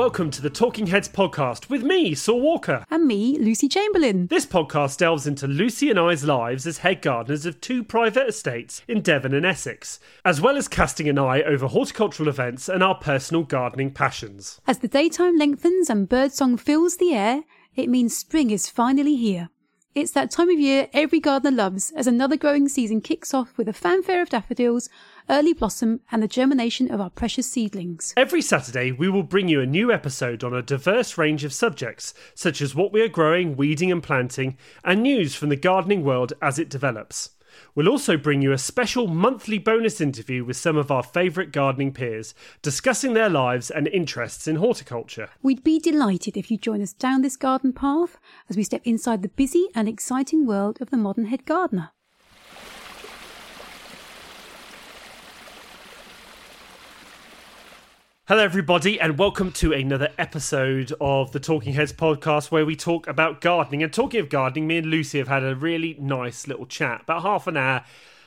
Welcome to the Talking Heads podcast with me, Saul Walker. And me, Lucy Chamberlain. This podcast delves into Lucy and I's lives as head gardeners of two private estates in Devon and Essex, as well as casting an eye over horticultural events and our personal gardening passions. As the daytime lengthens and birdsong fills the air, it means spring is finally here. It's that time of year every gardener loves as another growing season kicks off with a fanfare of daffodils, early blossom, and the germination of our precious seedlings. Every Saturday, we will bring you a new episode on a diverse range of subjects, such as what we are growing, weeding, and planting, and news from the gardening world as it develops. We'll also bring you a special monthly bonus interview with some of our favourite gardening peers, discussing their lives and interests in horticulture. We'd be delighted if you join us down this garden path as we step inside the busy and exciting world of the modern head gardener. Hello, everybody, and welcome to another episode of the Talking Heads podcast where we talk about gardening. And talking of gardening, me and Lucy have had a really nice little chat, about half an hour,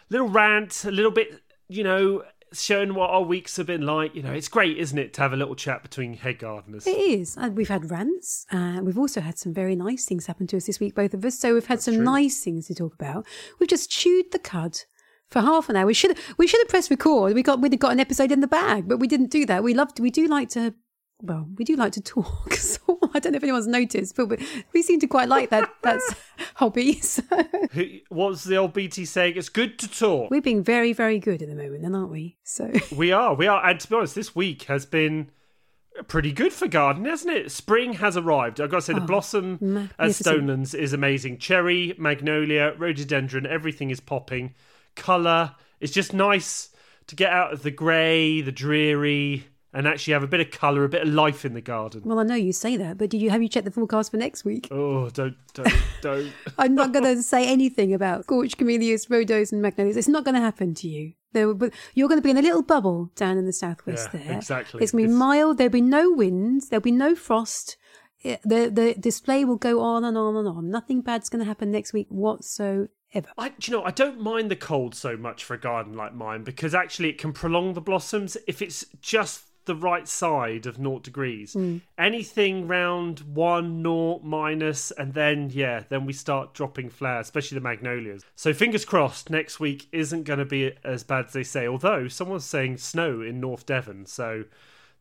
little rant, a little bit, you know, showing what our weeks have been like. You know, it's great, isn't it, to have a little chat between head gardeners? It is. And we've had rants. Uh, we've also had some very nice things happen to us this week, both of us. So we've had some true. nice things to talk about. We've just chewed the cud for half an hour. We should we should have pressed record. We got we'd have got an episode in the bag, but we didn't do that. We loved we do like to well, we do like to talk. So I don't know if anyone's noticed, but we, seem to quite like that. That's hobby. So What's the old BT saying? It's good to talk. we're being very, very good at the moment, then aren't we? So We are, we are. And to be honest, this week has been pretty good for gardening, hasn't it? Spring has arrived. I've got to say, the oh, blossom at. Stonelands is amazing. Cherry, magnolia, rhododendron, everything is popping. Colour. It's just nice to get out of the grey, the dreary, and actually have a bit of colour, a bit of life in the garden. well, I know you say that, but did you have you checked the forecast for next week? Oh, don't, don't, don't. I'm not going to say anything about scorched camellias, rhodos, and magnolias. It's not going to happen to you. There, will- but you're going to be in a little bubble down in the southwest Yeah, there. exactly. It's going to be It's- mild. There'll be no wind. There'll be no frost. The the display will go on and on and on. Nothing bad's going to happen next week whatsoever. I, do you know, I don't mind the cold so much for a garden like mine because actually it can prolong the blossoms if it's just the right side of naught degrees. Hmm. Anything round one, naught, minus, and then, yeah, then we start dropping flowers, especially the magnolias. So fingers crossed next week isn't going to be as bad as they say, although someone's saying snow in North Devon, so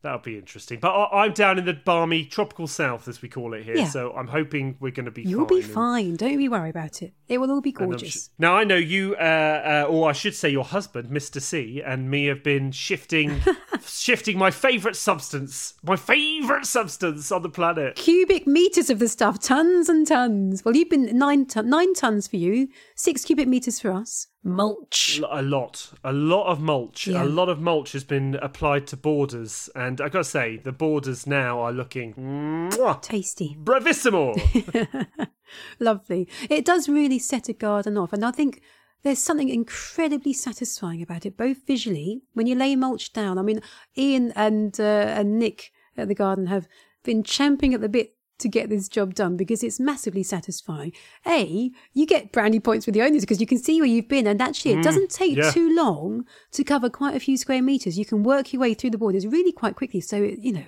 that'll be interesting. But I, I'm down in the balmy tropical south, as we call it here, Yeah. so I'm hoping we're going to be You'll fine. be and- fine. Don't be worried about it. It will all be gorgeous. sh- Now I know you, uh, uh, or I should say, your husband, Mister C, and me have been shifting, shifting my favourite substance, my favourite substance on the planet. Cubic meters of the stuff, tons and tons. Well, you've been nine ton, nine tons for you, six cubic meters for us. Mulch. A lot, a lot of mulch. Yeah. A lot of mulch has been applied to borders, and I gotta say, the borders now are looking mwah, Tasty. bravissimo. Lovely. It does really set a garden off. And I think there's something incredibly satisfying about it, both visually, when you lay mulch down. I mean, Ian and, uh, and Nick at the garden have been champing at the bit to get this job done because it's massively satisfying. A, you get brownie points with the owners because you can see where you've been. And actually, it doesn't take yeah. too long to cover quite a few square meters. You can work your way through the borders really quite quickly. So, you know,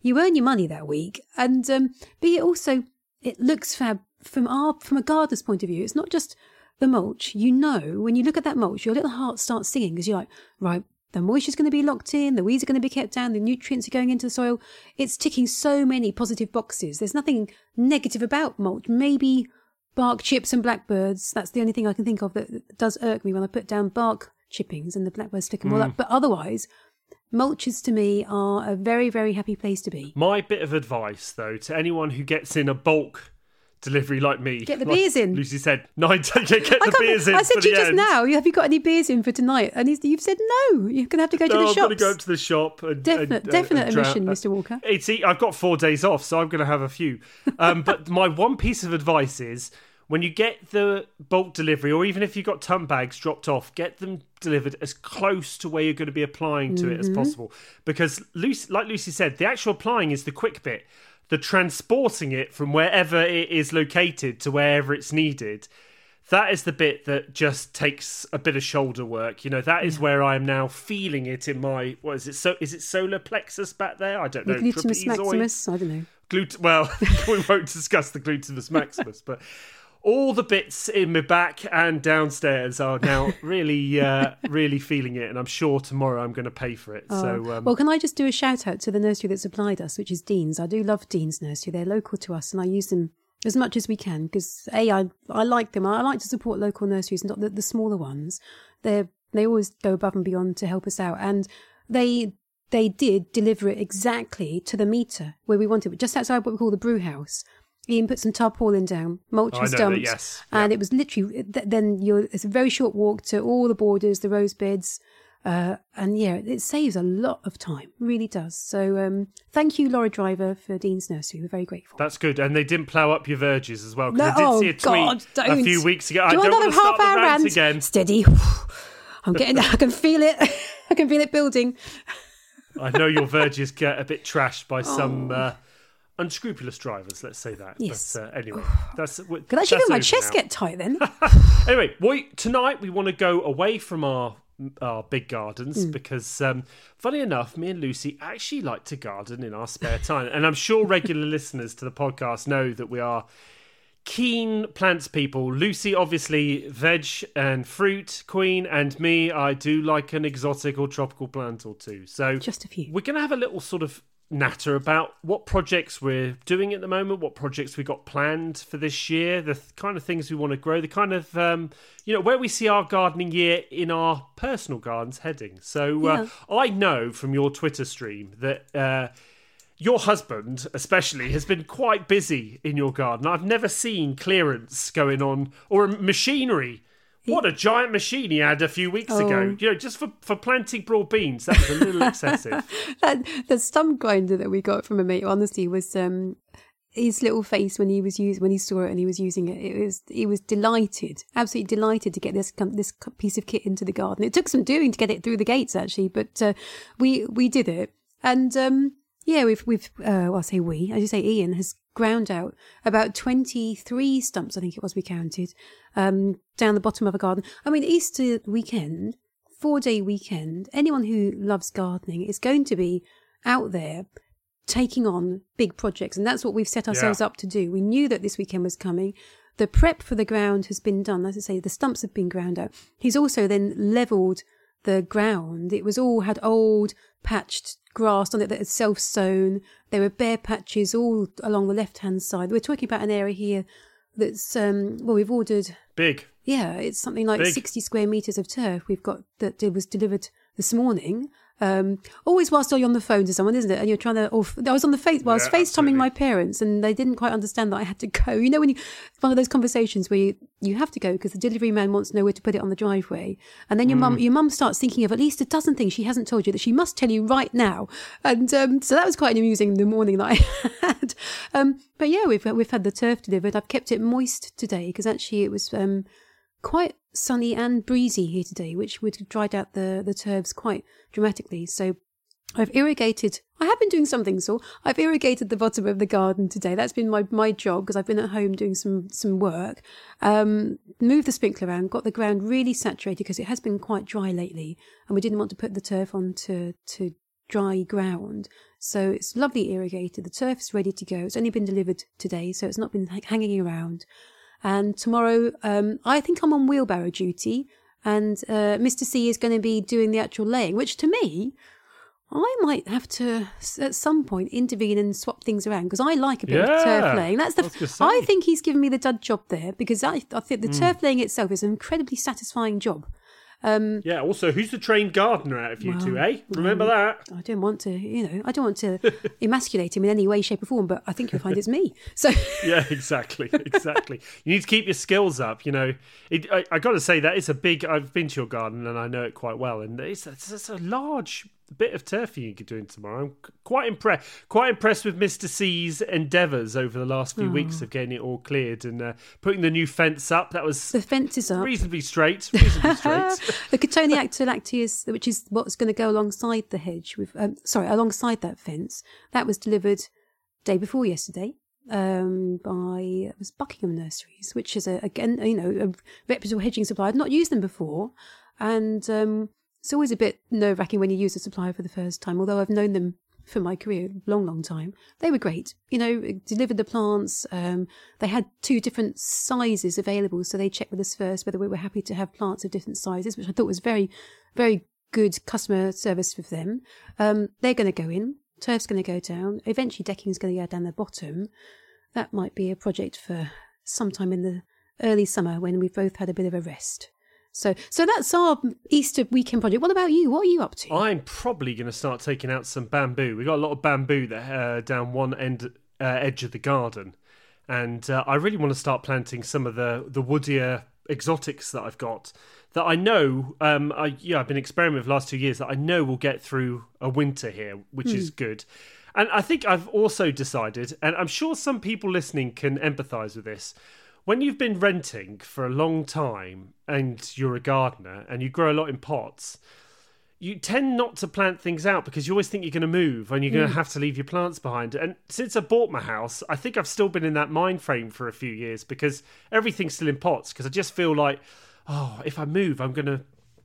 you earn your money that week. And um, B, it also, it looks fab from our from a gardener's point of view. It's not just the mulch. You know, when you look at that mulch, your little heart starts singing because you're like, right, the moisture is going to be locked in, the weeds are going to be kept down, the nutrients are going into the soil. It's ticking so many positive boxes. There's nothing negative about mulch. Maybe bark chips and blackbirds. That's the only thing I can think of that does irk me when I put down bark chippings and the blackbirds flick them all up. Mm. But otherwise, mulches to me are a very, very happy place to be. My bit of advice, though, to anyone who gets in a bulk delivery like me, Get the like beers in. Lucy said, nine, get, get the beers in. I said to you just end. now, have you got any beers in for tonight? And he's, you've said no. You're going to have to go to No, the I'm going to go to the shop. And, Definite- and- definite and drown- omission, Mr. Walker. It's I've got four days off, so I'm going to have a few. Um, but my one piece of advice is when you get the bulk delivery, or even if you've got ton bags dropped off, get them delivered as close to where you're going to be applying to Mm-hmm. it as possible. Because, Lucy, like Lucy said, the actual applying is the quick bit. The transporting it from wherever it is located to wherever it's needed that is the bit that just takes a bit of shoulder work. You know, that is where I am now feeling it in my what is it? So is it solar plexus back there? I don't know. Trapezoid? maximus. I don't know. Glut- well, we won't discuss the gluteus maximus, but all the bits in my back and downstairs are now really, uh, really feeling it, and I'm sure tomorrow I'm going to pay for it. so, um, Well, can I just do a shout out to the nursery that supplied us, which is Dean's? I do love Dean's Nursery. They're local to us, and I use them as much as we can because a I I like them. I like to support local nurseries, not the, the smaller ones. They they always go above and beyond to help us out, and they they did deliver it exactly to the meter where we wanted it, just outside what we call the brew house. Ian put some tarpaulin down, mulch I was dumped, yes. and it was literally th- then you're it's a very short walk to all the borders, the rose beds, uh, and yeah, it saves a lot of time, really does. So um, thank you, Laura Driver, for Dean's Nursery. We're very grateful. That's good, and they didn't plough up your verges as well. Because No- I oh, did see a tweet God, a don't. few weeks ago. Do I don't another want to start half hour rant rant. again. Steady. I'm getting. I can feel it. I can feel it building. I know your verges get a bit trashed by Oh. some uh, unscrupulous drivers. Let's say that. Yes. But uh, anyway, that's. Could actually that's feel my chest now. get tight then. Anyway, we, tonight we want to go away from our our big gardens Hmm. because, um, funny enough, me and Lucy actually like to garden in our spare time, and I'm sure regular listeners to the podcast know that we are keen plants people. Lucy, obviously, veg and fruit queen, and me, I do like an exotic or tropical plant or two. So Just a few. we're going to have a little sort of natter about what projects we're doing at the moment, what projects we got planned for this year, the th- kind of things we want to grow, the kind of um, you know where we see our gardening year in our personal gardens heading. So uh, I know from your Twitter stream that. Uh, your husband, especially, has been quite busy in your garden. I've never seen clearance going on or machinery. What a giant machine he had a few weeks Oh. ago. You know, just for, for planting broad beans, that was a little excessive. that the stump grinder that we got from a mate, honestly, was um his little face when he was using when he saw it and he was using it. It was he was delighted, absolutely delighted to get this this piece of kit into the garden. It took some doing to get it through the gates actually, but uh, we we did it. And um yeah, we've we've uh, well, I say we, as you say, Ian has ground out about twenty three stumps. I think it was we counted um down the bottom of a garden. I mean, Easter weekend four day weekend, anyone who loves gardening is going to be out there taking on big projects. And that's what we've set ourselves Yeah. up to do. We knew that this weekend was coming. The prep for the ground has been done. As I say, the stumps have been ground out. He's also then levelled the ground. It was all had old patched grass on it that had self sown. There were bare patches all along the left hand side. We're talking about an area here that's um well we've ordered Big. yeah, it's something like Big. 60 square meters of turf we've got that it was delivered this morning. Um, always whilst you're on the phone to someone, isn't it? And you're trying to, or I was on the face, well, I was Yeah, FaceTiming my parents and they didn't quite understand that I had to go. You know, when you, one of those conversations where you, you have to go because the delivery man wants to know where to put it on the driveway. And then your Mm. mum, your mum starts thinking of at least a dozen things she hasn't told you that she must tell you right now. And, um, so that was quite an amusing the morning that I had. Um, but yeah, we've, we've had the turf delivered. I've kept it moist today because actually it was, um, quite sunny and breezy here today, which would have dried out the, the turfs quite dramatically. So I've irrigated. I have been doing something, so I've irrigated the bottom of the garden today. That's been my, my job because I've been at home doing some some work. Um, moved the sprinkler around, got the ground really saturated because it has been quite dry lately, and we didn't want to put the turf on to to dry ground. So it's lovely irrigated. The turf is ready to go. It's only been delivered today, so it's not been ha- hanging around. And tomorrow, um, I think I'm on wheelbarrow duty, and uh, Mr. C is going to be doing the actual laying, which to me, I might have to at some point intervene and swap things around because I like a bit of turf laying. That's the. I was gonna f- I say. think he's given me the dud job there because I, I think the turf laying itself is an incredibly satisfying job. Um, Yeah, also, who's the trained gardener out of you two, eh? Remember that? I don't want to, you know, I don't want to emasculate him in any way, shape, or form, but I think you'll find it's me. So. Yeah, exactly, exactly. you need to keep your skills up. You know, it, I, I got to say that it's a big. I've been to your garden and I know it quite well, and it's, it's, it's a large bit of turf you're doing tomorrow. I'm quite impressed. Quite impressed with Mister C's endeavours over the last few weeks of getting it all cleared and uh, putting the new fence up. That was The fence is up. reasonably straight. Reasonably straight. the Cotonia actolacteus, which is what's going to go alongside the hedge, with um, sorry, alongside that fence, that was delivered day before yesterday. um, by it was Buckingham Nurseries, which is a, again you know a reputable hedging supplier. I'd not used them before, and um, it's always a bit nerve wracking when you use a supplier for the first time. Although I've known them for my career, a long, long time. They were great. You know, delivered the plants. Um, they had two different sizes available, so they checked with us first whether we were happy to have plants of different sizes, which I thought was very, very good customer service for them. Um, they're going to go in. Turf's going to go down. Eventually, decking's going to go down the bottom. That might be a project for sometime in the early summer when we've both had a bit of a rest. So, so that's our Easter weekend project. What about you? What are you up to? I'm probably going to start taking out some bamboo. We've got a lot of bamboo that uh, down one end uh, edge of the garden, and uh, I really want to start planting some of the the woodier exotics that I've got that I know. Um, I yeah, I've been experimenting with the last two years that I know will get through a winter here, which is good. And I think I've also decided, and I'm sure some people listening can empathise with this when you've been renting for a long time and you're a gardener and you grow a lot in pots, you tend not to plant things out because you always think you're going to move and you're going to have to leave your plants behind. And since I bought my house, I think I've still been in that mind frame for a few years because everything's still in pots because I just feel like, oh, if I move, I'm going to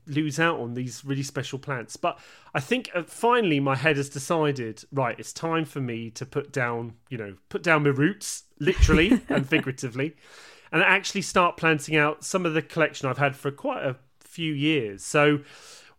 lose out on these really special plants. But I think uh, finally my head has decided, right, it's time for me to put down, you know, put down my roots, literally and figuratively, and actually start planting out some of the collection I've had for quite a few years. So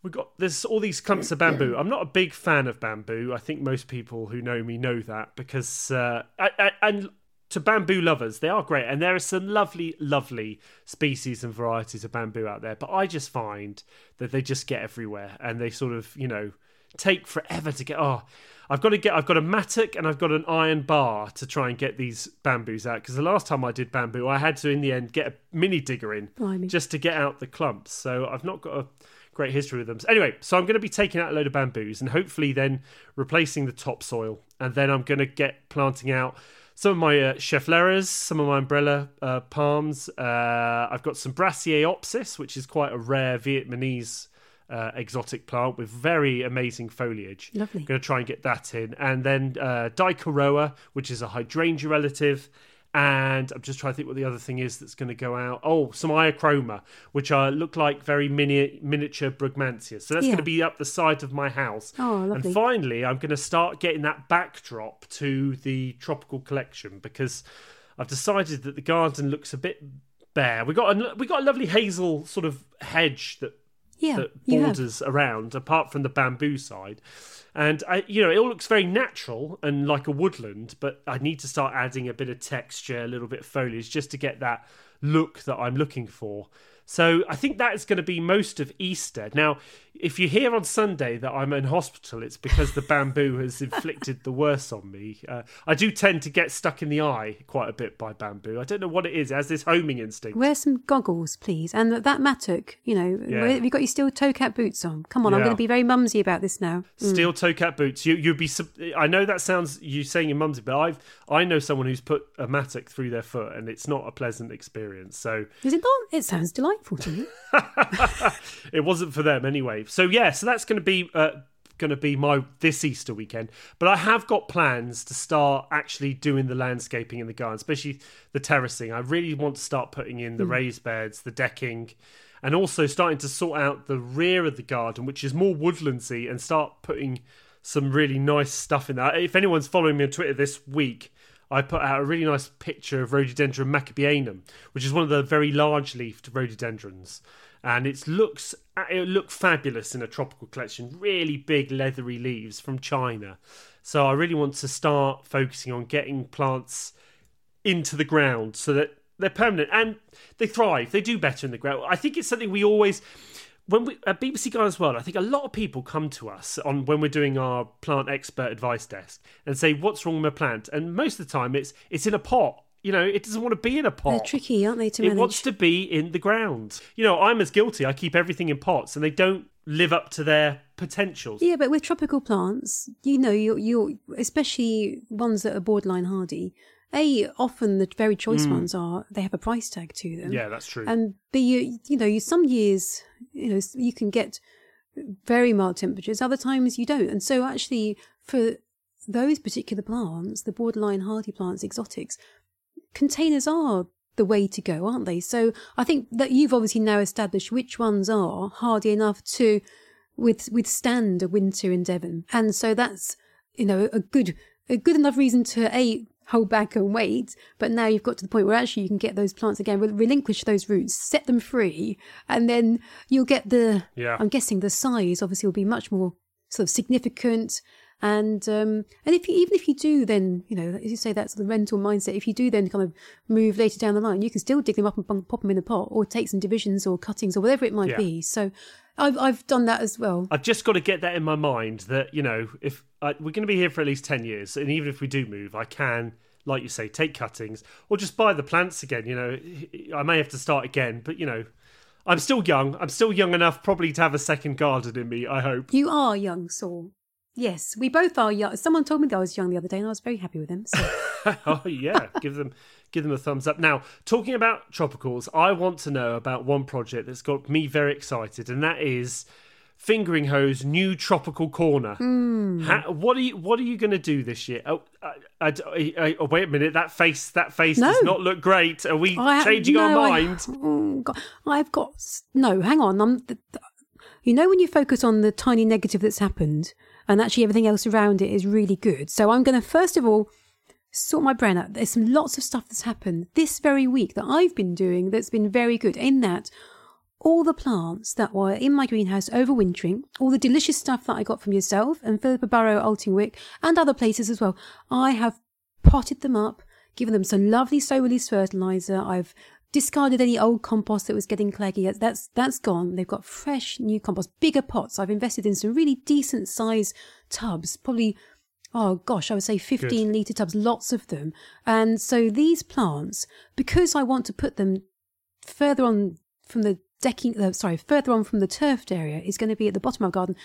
we've got there's all these clumps of bamboo. I'm not a big fan of bamboo. I think most people who know me know that because uh, I, I, and to bamboo lovers, they are great, and there are some lovely, lovely species and varieties of bamboo out there. But I just find that they just get everywhere, and they sort of, you know, take forever to get. Oh, I've got to get. I've got a mattock and I've got an iron bar to try and get these bamboos out. Because the last time I did bamboo, I had to, in the end, get a mini digger in Blimey. just to get out the clumps. So I've not got a great history with them. So anyway, so I'm going to be taking out a load of bamboos and hopefully then replacing the topsoil, and then I'm going to get planting out some of my uh, Scheffleras, some of my umbrella uh, palms. Uh, I've got some Brassaiopsis, which is quite a rare Vietnamese uh, exotic plant with very amazing foliage. Lovely. I'm Going to try and get that in, and then uh, which is a hydrangea relative. And I'm just trying to think what the other thing is that's going to go out. Oh, some Iochroma, which are look like very mini, miniature Brugmansia. So that's Yeah. going to be up the side of my house. Oh, lovely. And finally, I'm going to start getting that backdrop to the tropical collection because I've decided that the garden looks a bit bare. We got a we got a lovely hazel sort of hedge that yeah, that borders around, apart from the bamboo side. And I, you know, it all looks very natural and like a woodland, but I need to start adding a bit of texture, a little bit of foliage, just to get that look that I'm looking for. So I think that is going to be most of Easter. Now, if you hear on Sunday that I'm in hospital, it's because the bamboo has inflicted the worst on me. Uh, I do tend to get stuck in the eye quite a bit by bamboo. I don't know what it is. It has this homing instinct. Wear some goggles, please, and that, mattock. You know, Yeah. have you got your steel toe cap boots on? Come on, I'm going to be very mumsy about this now. Steel toe cap boots. You you'd be. I know that sounds you saying your mumsy, but I've I know someone who's put a mattock through their foot, and it's not a pleasant experience. So Is it not? It sounds delightful to me. it wasn't for them anyway. So yeah, so that's going to be uh, going to be my this Easter weekend. But I have got plans to start actually doing the landscaping in the garden, especially the terracing. I really want to start putting in the raised beds, the decking. And also starting to sort out the rear of the garden, which is more woodlandsy, and start putting some really nice stuff in there. If anyone's following me on Twitter this week, I put out a really nice picture of Rhododendron macabeanum, which is one of the very large-leafed rhododendrons, and it looks Uh, it looked fabulous in a tropical collection. Really big leathery leaves from China. So I really want to start focusing on getting plants into the ground so that they're permanent and they thrive. They do better in the ground. I think it's something we always when we at BBC Gardeners' World, I think a lot of people come to us on when we're doing our plant expert advice desk and say, "What's wrong with my plant?" And most of the time, it's it's in a pot. You know, it doesn't want to be in a pot. They're tricky, aren't they, to It wants to be in the ground. You know, I'm as guilty. I keep everything in pots, and they don't live up to their potentials. Yeah, but with tropical plants, you know, you're, you're especially ones that are borderline hardy. A, often the very choice ones are they have a price tag to them. Mm. Yeah, that's true. And B, you, you know, you some years, you know, you can get very mild temperatures. Other times you don't. And so actually, for those particular plants, the borderline hardy plants, exotics, containers are the way to go, aren't they? So I think that you've obviously now established which ones are hardy enough to with, withstand a winter in Devon, and so that's you know a good a good enough reason to a hold back and wait. But now you've got to the point where actually you can get those plants again, relinquish those roots, set them free, and then you'll get the. Yeah. I'm guessing the size obviously will be much more sort of significant and um, and if you, even if you do, then you know, as you say, that's the rental mindset. If you do then kind of move later down the line, you can still dig them up and pop them in the pot, or take some divisions or cuttings or whatever it might Yeah. be. So I've I've done that as well. I've just got to get that in my mind that you know if I, we're going to be here for at least ten years, and even if we do move, I can, like you say, take cuttings or just buy the plants again. You know, I may have to start again, but you know, I'm still young. I'm still young enough probably to have a second garden in me. I hope. You are young, Saul. Yes, we both are young. Someone told me that I was young the other day, and I was very happy with them. So oh yeah, give them give them a thumbs up. Now, talking about tropicals, I want to know about one project that's got me very excited, and that is Fingringhoe's new tropical corner. Hmm. Ha- what are you What are you going to do this year? Oh, I, I, I- oh, wait a minute, that face that face No. does not look great. Are we changing our no, I- mind? Hmm, oh, God, I've got no. Hang on. I'm. th- th- You know when you focus on the tiny negative that's happened, and actually everything else around it is really good. So I'm going to first of all sort my brain out. There's some lots of stuff that's happened this very week that I've been doing that's been very good. In that, all the plants that were in my greenhouse overwintering, all the delicious stuff that I got from yourself and Philippa Barrow, Altingwick, and other places as well, I have potted them up, given them some lovely slow release fertilizer. I've discarded any old compost that was getting claggy. That's that's gone. They've got fresh new compost, bigger pots. I've invested in some really decent size tubs, probably oh gosh, I would say 15 litre tubs, lots of them. And so these plants, because I want to put them further on from the decking, uh, sorry, further on from the turfed area, is going to be at the bottom of our garden,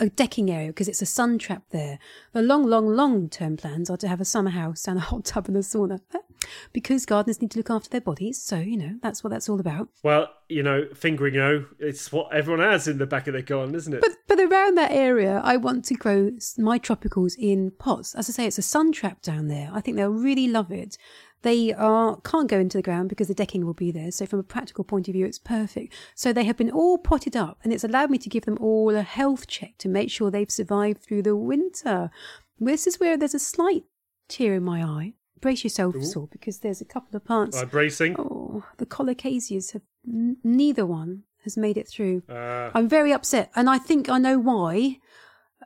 a decking area because it's a sun trap there. The long, long, long term plans are to have a summer house and a hot tub and a sauna because gardeners need to look after their bodies. So, you know, that's what that's all about. Well, you know, Fingringhoe, it's what everyone has in the back of their garden, isn't it? But but around that area, I want to grow my tropicals in pots. As I say, it's a sun trap down there. I think they'll really love it. They are can't go into the ground because the decking will be there. So from a practical point of view, it's perfect. So they have been all potted up, and it's allowed me to give them all a health check to make sure they've survived through the winter. This is where there's a slight tear in my eye. Brace yourself, Saul, because there's a couple of plants. I'm bracing. Oh, the colocasias have n- neither one has made it through. Uh, I'm very upset, and I think I know why.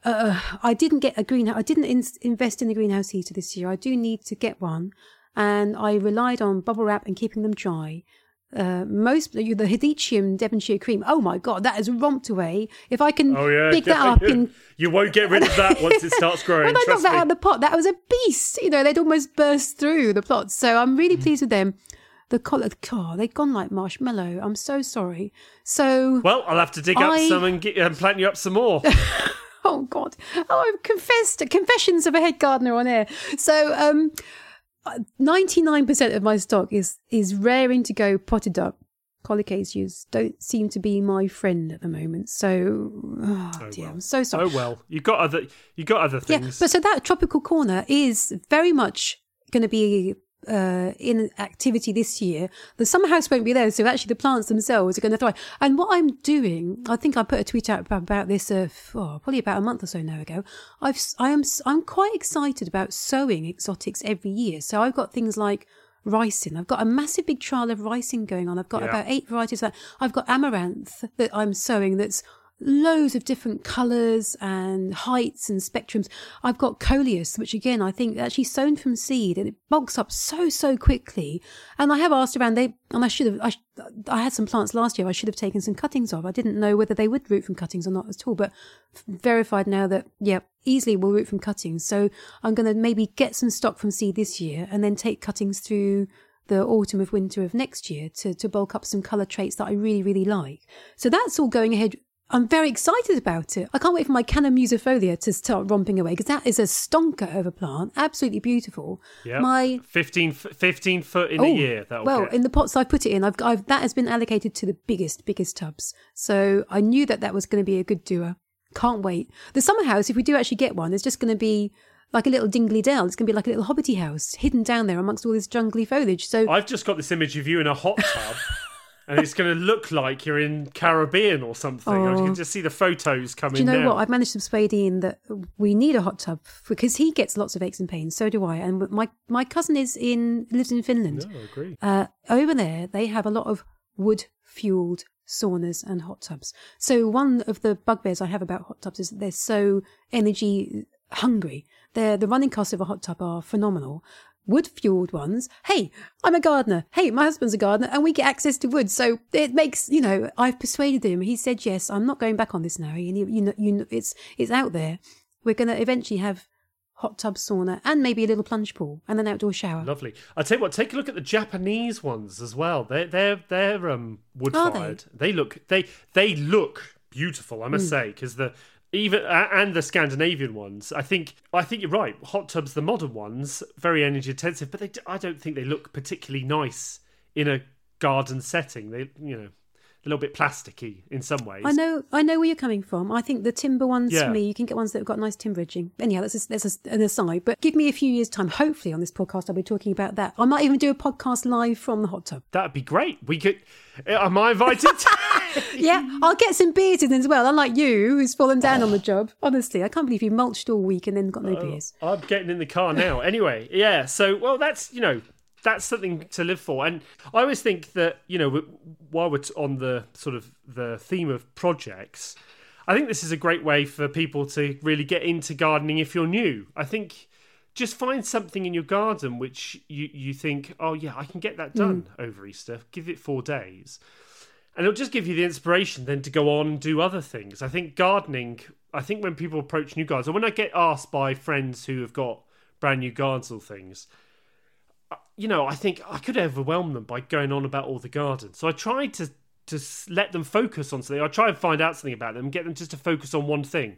Uh, I didn't get a greenhouse. I didn't in- invest in a greenhouse heater this year. I do need to get one, and I relied on bubble wrap and keeping them dry. Uh, most the Hedychium Devonshire cream. Oh my god, that has romped away. If I can oh yeah, pick that up in you won't get rid of that once it starts growing. when I knocked that out of the pot, that was a beast. You know, they'd almost burst through the plot. So I'm Mm. really pleased with them. The collar, oh, they've gone like marshmallow. I'm so sorry. So, Well, I'll have to dig I- up some and, get, and plant you up some more. oh God, oh, I've confessed confessions of a head gardener on air. So, um, 99% of my stock is is raring to go, potted up. Colocasias don't seem to be my friend at the moment. So, oh, oh dear, I'm so sorry. oh well, you got other you got other things. Yeah, things. but so that tropical corner is very much going to be uh, in activity this year. The summer house won't be there, so actually the plants themselves are going to thrive. And what I'm doing, I think I put a tweet out about, this uh, oh, probably about a month or so now ago. I've I am I'm quite excited about sowing exotics every year. So I've got things like ricin. I've got a massive big trial of ricin going on. I've got Yeah. about eight varieties. Of that. I've got amaranth that I'm sowing. That's loads of different colours and heights and spectrums. I've got coleus, which again I think actually sown from seed and it bulks up so so quickly. And I have asked around they and I should have I, I had some plants last year I should have taken some cuttings of. I didn't know whether they would root from cuttings or not at all, but verified now that yeah easily will root from cuttings. So I'm going to maybe get some stock from seed this year and then take cuttings through the autumn of winter of next year to, to bulk up some colour traits that I really, really like. So that's all going ahead. I'm very excited about it. I can't wait for my Canna musifolia to start romping away because that is a stonker of a plant. Absolutely beautiful. yeah, My 15, 15 foot in oh, a year. Well, get. in the pots I've put it in, I've, I've that has been allocated to the biggest, biggest tubs. So I knew that that was going to be a good doer. Can't wait. The summer house, if we do actually get one, is just going to be like a little dingly dell. It's going to be like a little hobbity house hidden down there amongst all this jungly foliage. So I've just got this image of you in a hot tub. and it's going to look like you're in Caribbean or something. Oh. can just see the photos coming Do you know now. what? I've managed to persuade Ian that we need a hot tub because he gets lots of aches and pains. So do I. And my my cousin is in lives in Finland. No, I agree. Uh, over there, they have a lot of wood fueled saunas and hot tubs. So one of the bugbears I have about hot tubs is that they're so energy hungry. They're, the running costs of a hot tub are phenomenal. Wood fueled ones. Hey, I'm a gardener. Hey, my husband's a gardener, and we get access to wood. So it makes you know. I've persuaded him. He said yes. I'm not going back on this now. You, you know, you know, it's it's out there. We're going to eventually have hot tub sauna and maybe a little plunge pool and an outdoor shower. Lovely. I'll tell you what. Take a look at the Japanese ones as well. They're they're they're um wood Are they? fired. They? look they they look beautiful. I must say because the even and the Scandinavian ones. I think I think you're right. Hot tubs, the modern ones, very energy intensive, but they I don't think they look particularly nice in a garden setting. They you know a little bit plasticky in some ways. I know, I know where you're coming from. I think the timber ones Yeah. for me, you can get ones that have got nice timber edging. Anyhow, that's a, that's a, an aside. But give me a few years' time. Hopefully, on this podcast, I'll be talking about that. I might even do a podcast live from the hot tub. That'd be great. We could. Am I invited? Yeah, I'll get some beers in as well. Unlike you, who's fallen down on the oh. job. Honestly, I can't believe you mulched all week and then got no oh, beers. I'm getting in the car now. Anyway, yeah. So, well, that's you know, that's something to live for. And I always think that you know, while we're on the sort of the theme of projects, I think this is a great way for people to really get into gardening if you're new. I think just find something in your garden which you you think, oh yeah, I can get that done mm. over Easter. Give it four days. And it'll just give you the inspiration then to go on and do other things. I think gardening. I think when people approach new gardens, or when I get asked by friends who have got brand new gardens or things, uh, you know, I think I could overwhelm them by going on about all the gardens. So I try to to let them focus on something. I try and find out something about them, get them just to focus on one thing.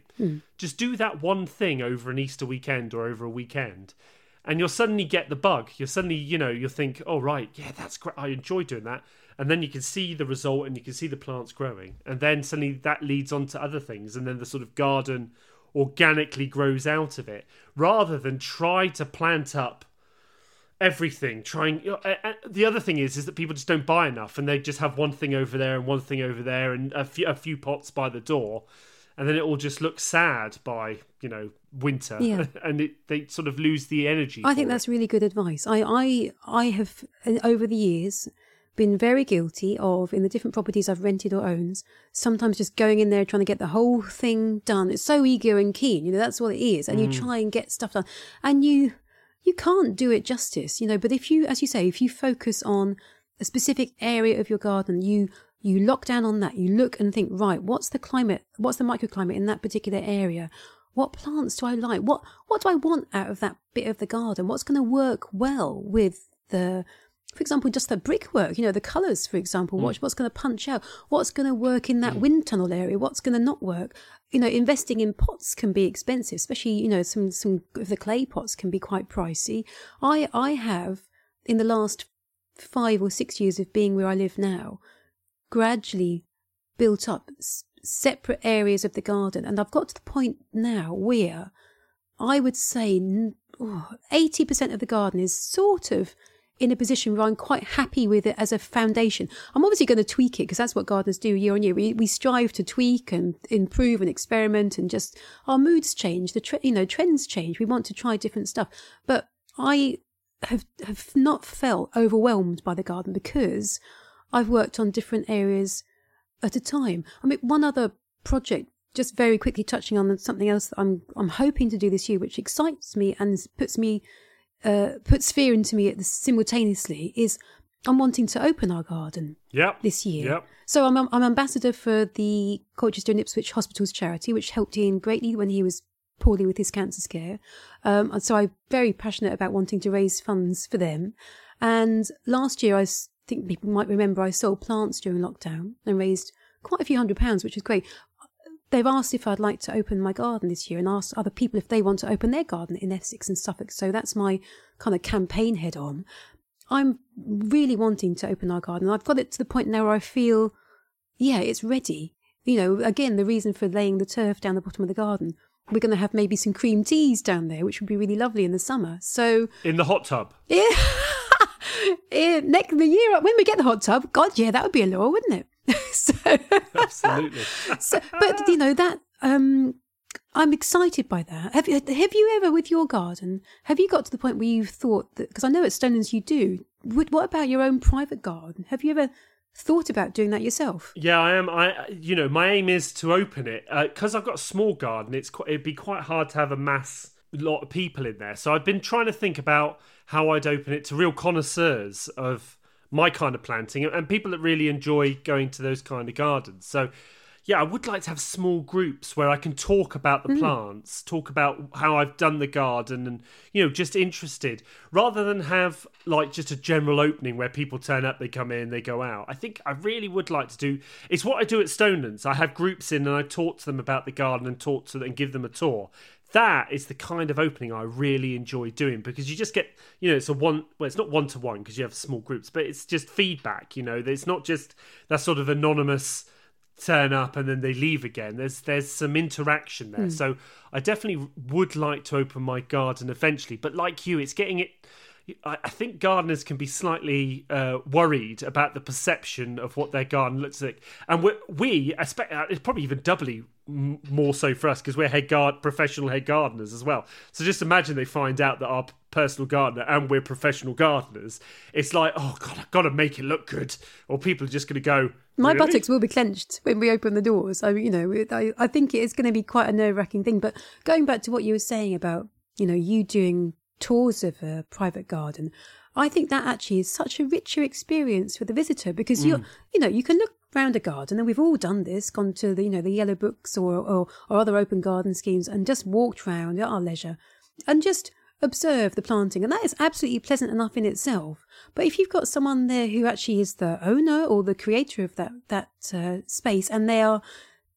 Just do that one thing over an Easter weekend or over a weekend. And you'll suddenly get the bug. You'll suddenly, you know, you'll think, oh, right, yeah, that's great. I enjoy doing that. And then you can see the result and you can see the plants growing. And then suddenly that leads on to other things. And then the sort of garden organically grows out of it rather than try to plant up everything trying you know, the other thing is is that people just don't buy enough and they just have one thing over there and one thing over there and a few, a few pots by the door and then it all just looks sad by you know winter Yeah. and it, they sort of lose the energy I think for it. that's really good advice. I, I, I have over the years been very guilty of in the different properties I've rented or owned, sometimes just going in there trying to get the whole thing done. It's so eager and keen, you know, that's what it is. And you mm. try and get stuff done. And you you can't do it justice, you know, but if you as you say, if you focus on a specific area of your garden, you you lock down on that, you look and think, right, what's the climate, what's the microclimate in that particular area? What plants do I like? What what do I want out of that bit of the garden? What's going to work well with the, for example, just the brickwork? You know, the colours, for example. Mm. What, what's going to punch out? What's going to work in that mm. wind tunnel area? What's going to not work? You know, investing in pots can be expensive, especially you know some some of the clay pots can be quite pricey. I I have in the last five or six years of being where I live now, gradually built up s- separate areas of the garden. And I've got to the point now where I would say n- oh, 80% of the garden is sort of in a position where I'm quite happy with it as a foundation. I'm obviously going to tweak it because that's what gardeners do year on year. We, we strive to tweak and improve and experiment and just our moods change. The tre- you know trends change. We want to try different stuff. But I have have not felt overwhelmed by the garden because I've worked on different areas at a time. I mean, one other project, just very quickly touching on something else that I'm I'm hoping to do this year, which excites me and puts me uh, puts fear into me at the, simultaneously, is I'm wanting to open our garden yep this year. Yep. So I'm I'm ambassador for the Colchester and Ipswich Hospitals charity, which helped Ian greatly when he was poorly with his cancer scare. Um, and so I'm very passionate about wanting to raise funds for them. And last year, I think people might remember I sold plants during lockdown and raised quite a few hundred pounds, which is great. They've asked if I'd like to open my garden this year and asked other people if they want to open their garden in Essex and Suffolk. So that's my kind of campaign head on. I'm really wanting to open our garden. I've got it to the point now where I feel, yeah, it's ready. You know, again, the reason for laying the turf down the bottom of the garden. we're going to have maybe some cream teas down there, which would be really lovely in the summer. So In the hot tub. yeah, next the year when we get the hot tub, God, yeah, that would be a law, wouldn't it? so, Absolutely. so, but you know that um, I'm excited by that. Have you have you ever with your garden? Have you got to the point where you've thought that? Because I know at Stonelands you do. What what about your own private garden? Have you ever thought about doing that yourself? Yeah, I am. I, you know, my aim is to open it because I've got a small garden. It's quite, it'd be quite hard to have a mass lot of people in there. So I've been trying to think about how I'd open it to real connoisseurs of my kind of planting and people that really enjoy going to those kind of gardens. So yeah, I would like to have small groups where I can talk about the mm. plants, talk about how I've done the garden, and you know, just interested, rather than have like just a general opening where people turn up, they come in, they go out. I think I really would like to do. It's what I do at Stonelands. I have groups in, and I talk to them about the garden and talk to them and give them a tour. That is the kind of opening I really enjoy doing because you just get, you know, it's a one. Well, it's not one to one because you have small groups, but it's just feedback. You know, it's not just that sort of anonymous turn up and then they leave again. There's there's some interaction there. So I definitely would like to open my garden eventually. But like you, it's getting it. I I think gardeners can be slightly uh, worried about the perception of what their garden looks like, and we, we expect uh, it's probably even doubly m- more so for us because we're head guard professional head gardeners as well. So just imagine they find out that our personal gardener and we're professional gardeners. It's like, oh god, I've got to make it look good, or people are just going to go. My "Really?" buttocks will be clenched when we open the doors. I, mean you know, I, I think it is going to be quite a nerve-wracking thing. But going back to what you were saying about, you know, you doing tours of a private garden, I think that actually is such a richer experience for the visitor because you're, mm. you know, you can look round a garden, and we've all done this, gone to the, you know, the yellow books or, or, or other open garden schemes, and just walked round at our leisure, and just observe the planting, and that is absolutely pleasant enough in itself. But if you've got someone there who actually is the owner or the creator of that that uh, space, and they are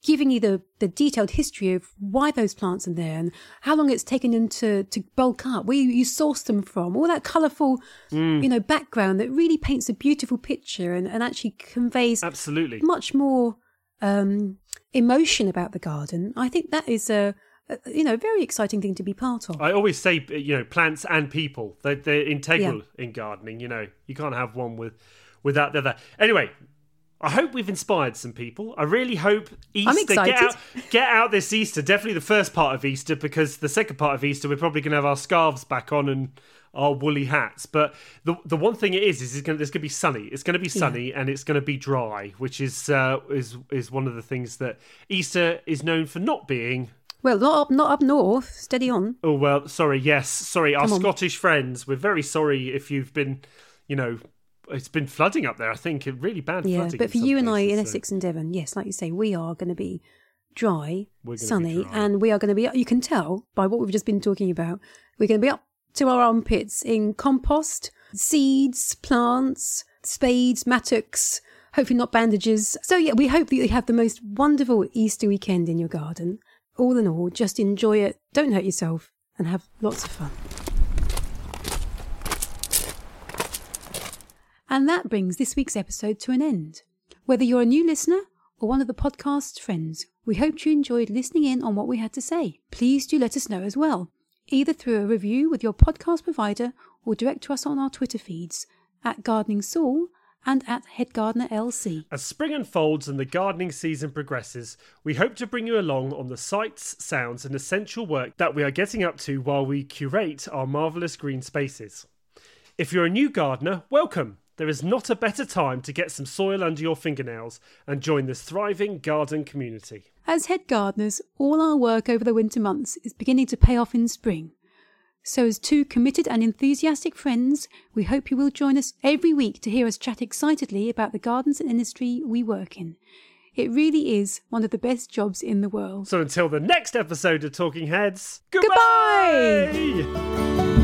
giving you the, the detailed history of why those plants are there and how long it's taken them to, to bulk up, where you, you source them from, all that colourful, you know, background that really paints a beautiful picture and, and actually conveys Absolutely. much more um, emotion about the garden. I think that is a, a you know very exciting thing to be part of. I always say, you know, plants and people, they're, they're integral in gardening. You know, you can't have one with without the other. Anyway, I hope we've inspired some people. I really hope Easter get out, get out this Easter. Definitely the first part of Easter because the second part of Easter we're probably going to have our scarves back on and our woolly hats. But the the one thing it is is it's going to, it's going to be sunny. It's going to be sunny and it's going to be dry, which is uh, is is one of the things that Easter is known for not being. Well, not up, not up north. Steady on. Oh well, sorry. Yes, sorry. Our on. Scottish friends, we're very sorry if you've been, you know, it's been flooding up there. I think really bad Yeah, flooding. but for you and I in so- Essex and Devon, yes, like you say, we are going to be dry, sunny, dry. and we are going to be. You can tell by what we've just been talking about. We're going to be up to our armpits in compost, seeds, plants, spades, mattocks. Hopefully not bandages. So yeah, we hope that you have the most wonderful Easter weekend in your garden. All in all, just enjoy it. Don't hurt yourself, and have lots of fun. And that brings this week's episode to an end. Whether you're a new listener or one of the podcast's friends, we hope you enjoyed listening in on what we had to say. Please do let us know as well, either through a review with your podcast provider or direct to us on our Twitter feeds at Gardening Saul and at Head Gardener LC. As spring unfolds and the gardening season progresses, we hope to bring you along on the sights, sounds, and essential work that we are getting up to while we curate our marvellous green spaces. If you're a new gardener, welcome! There is not a better time to get some soil under your fingernails and join this thriving garden community. As head gardeners, all our work over the winter months is beginning to pay off in spring. So, as two committed and enthusiastic friends, we hope you will join us every week to hear us chat excitedly about the gardens and industry we work in. It really is one of the best jobs in the world. So until the next episode of Talking Heads, Goodbye! goodbye!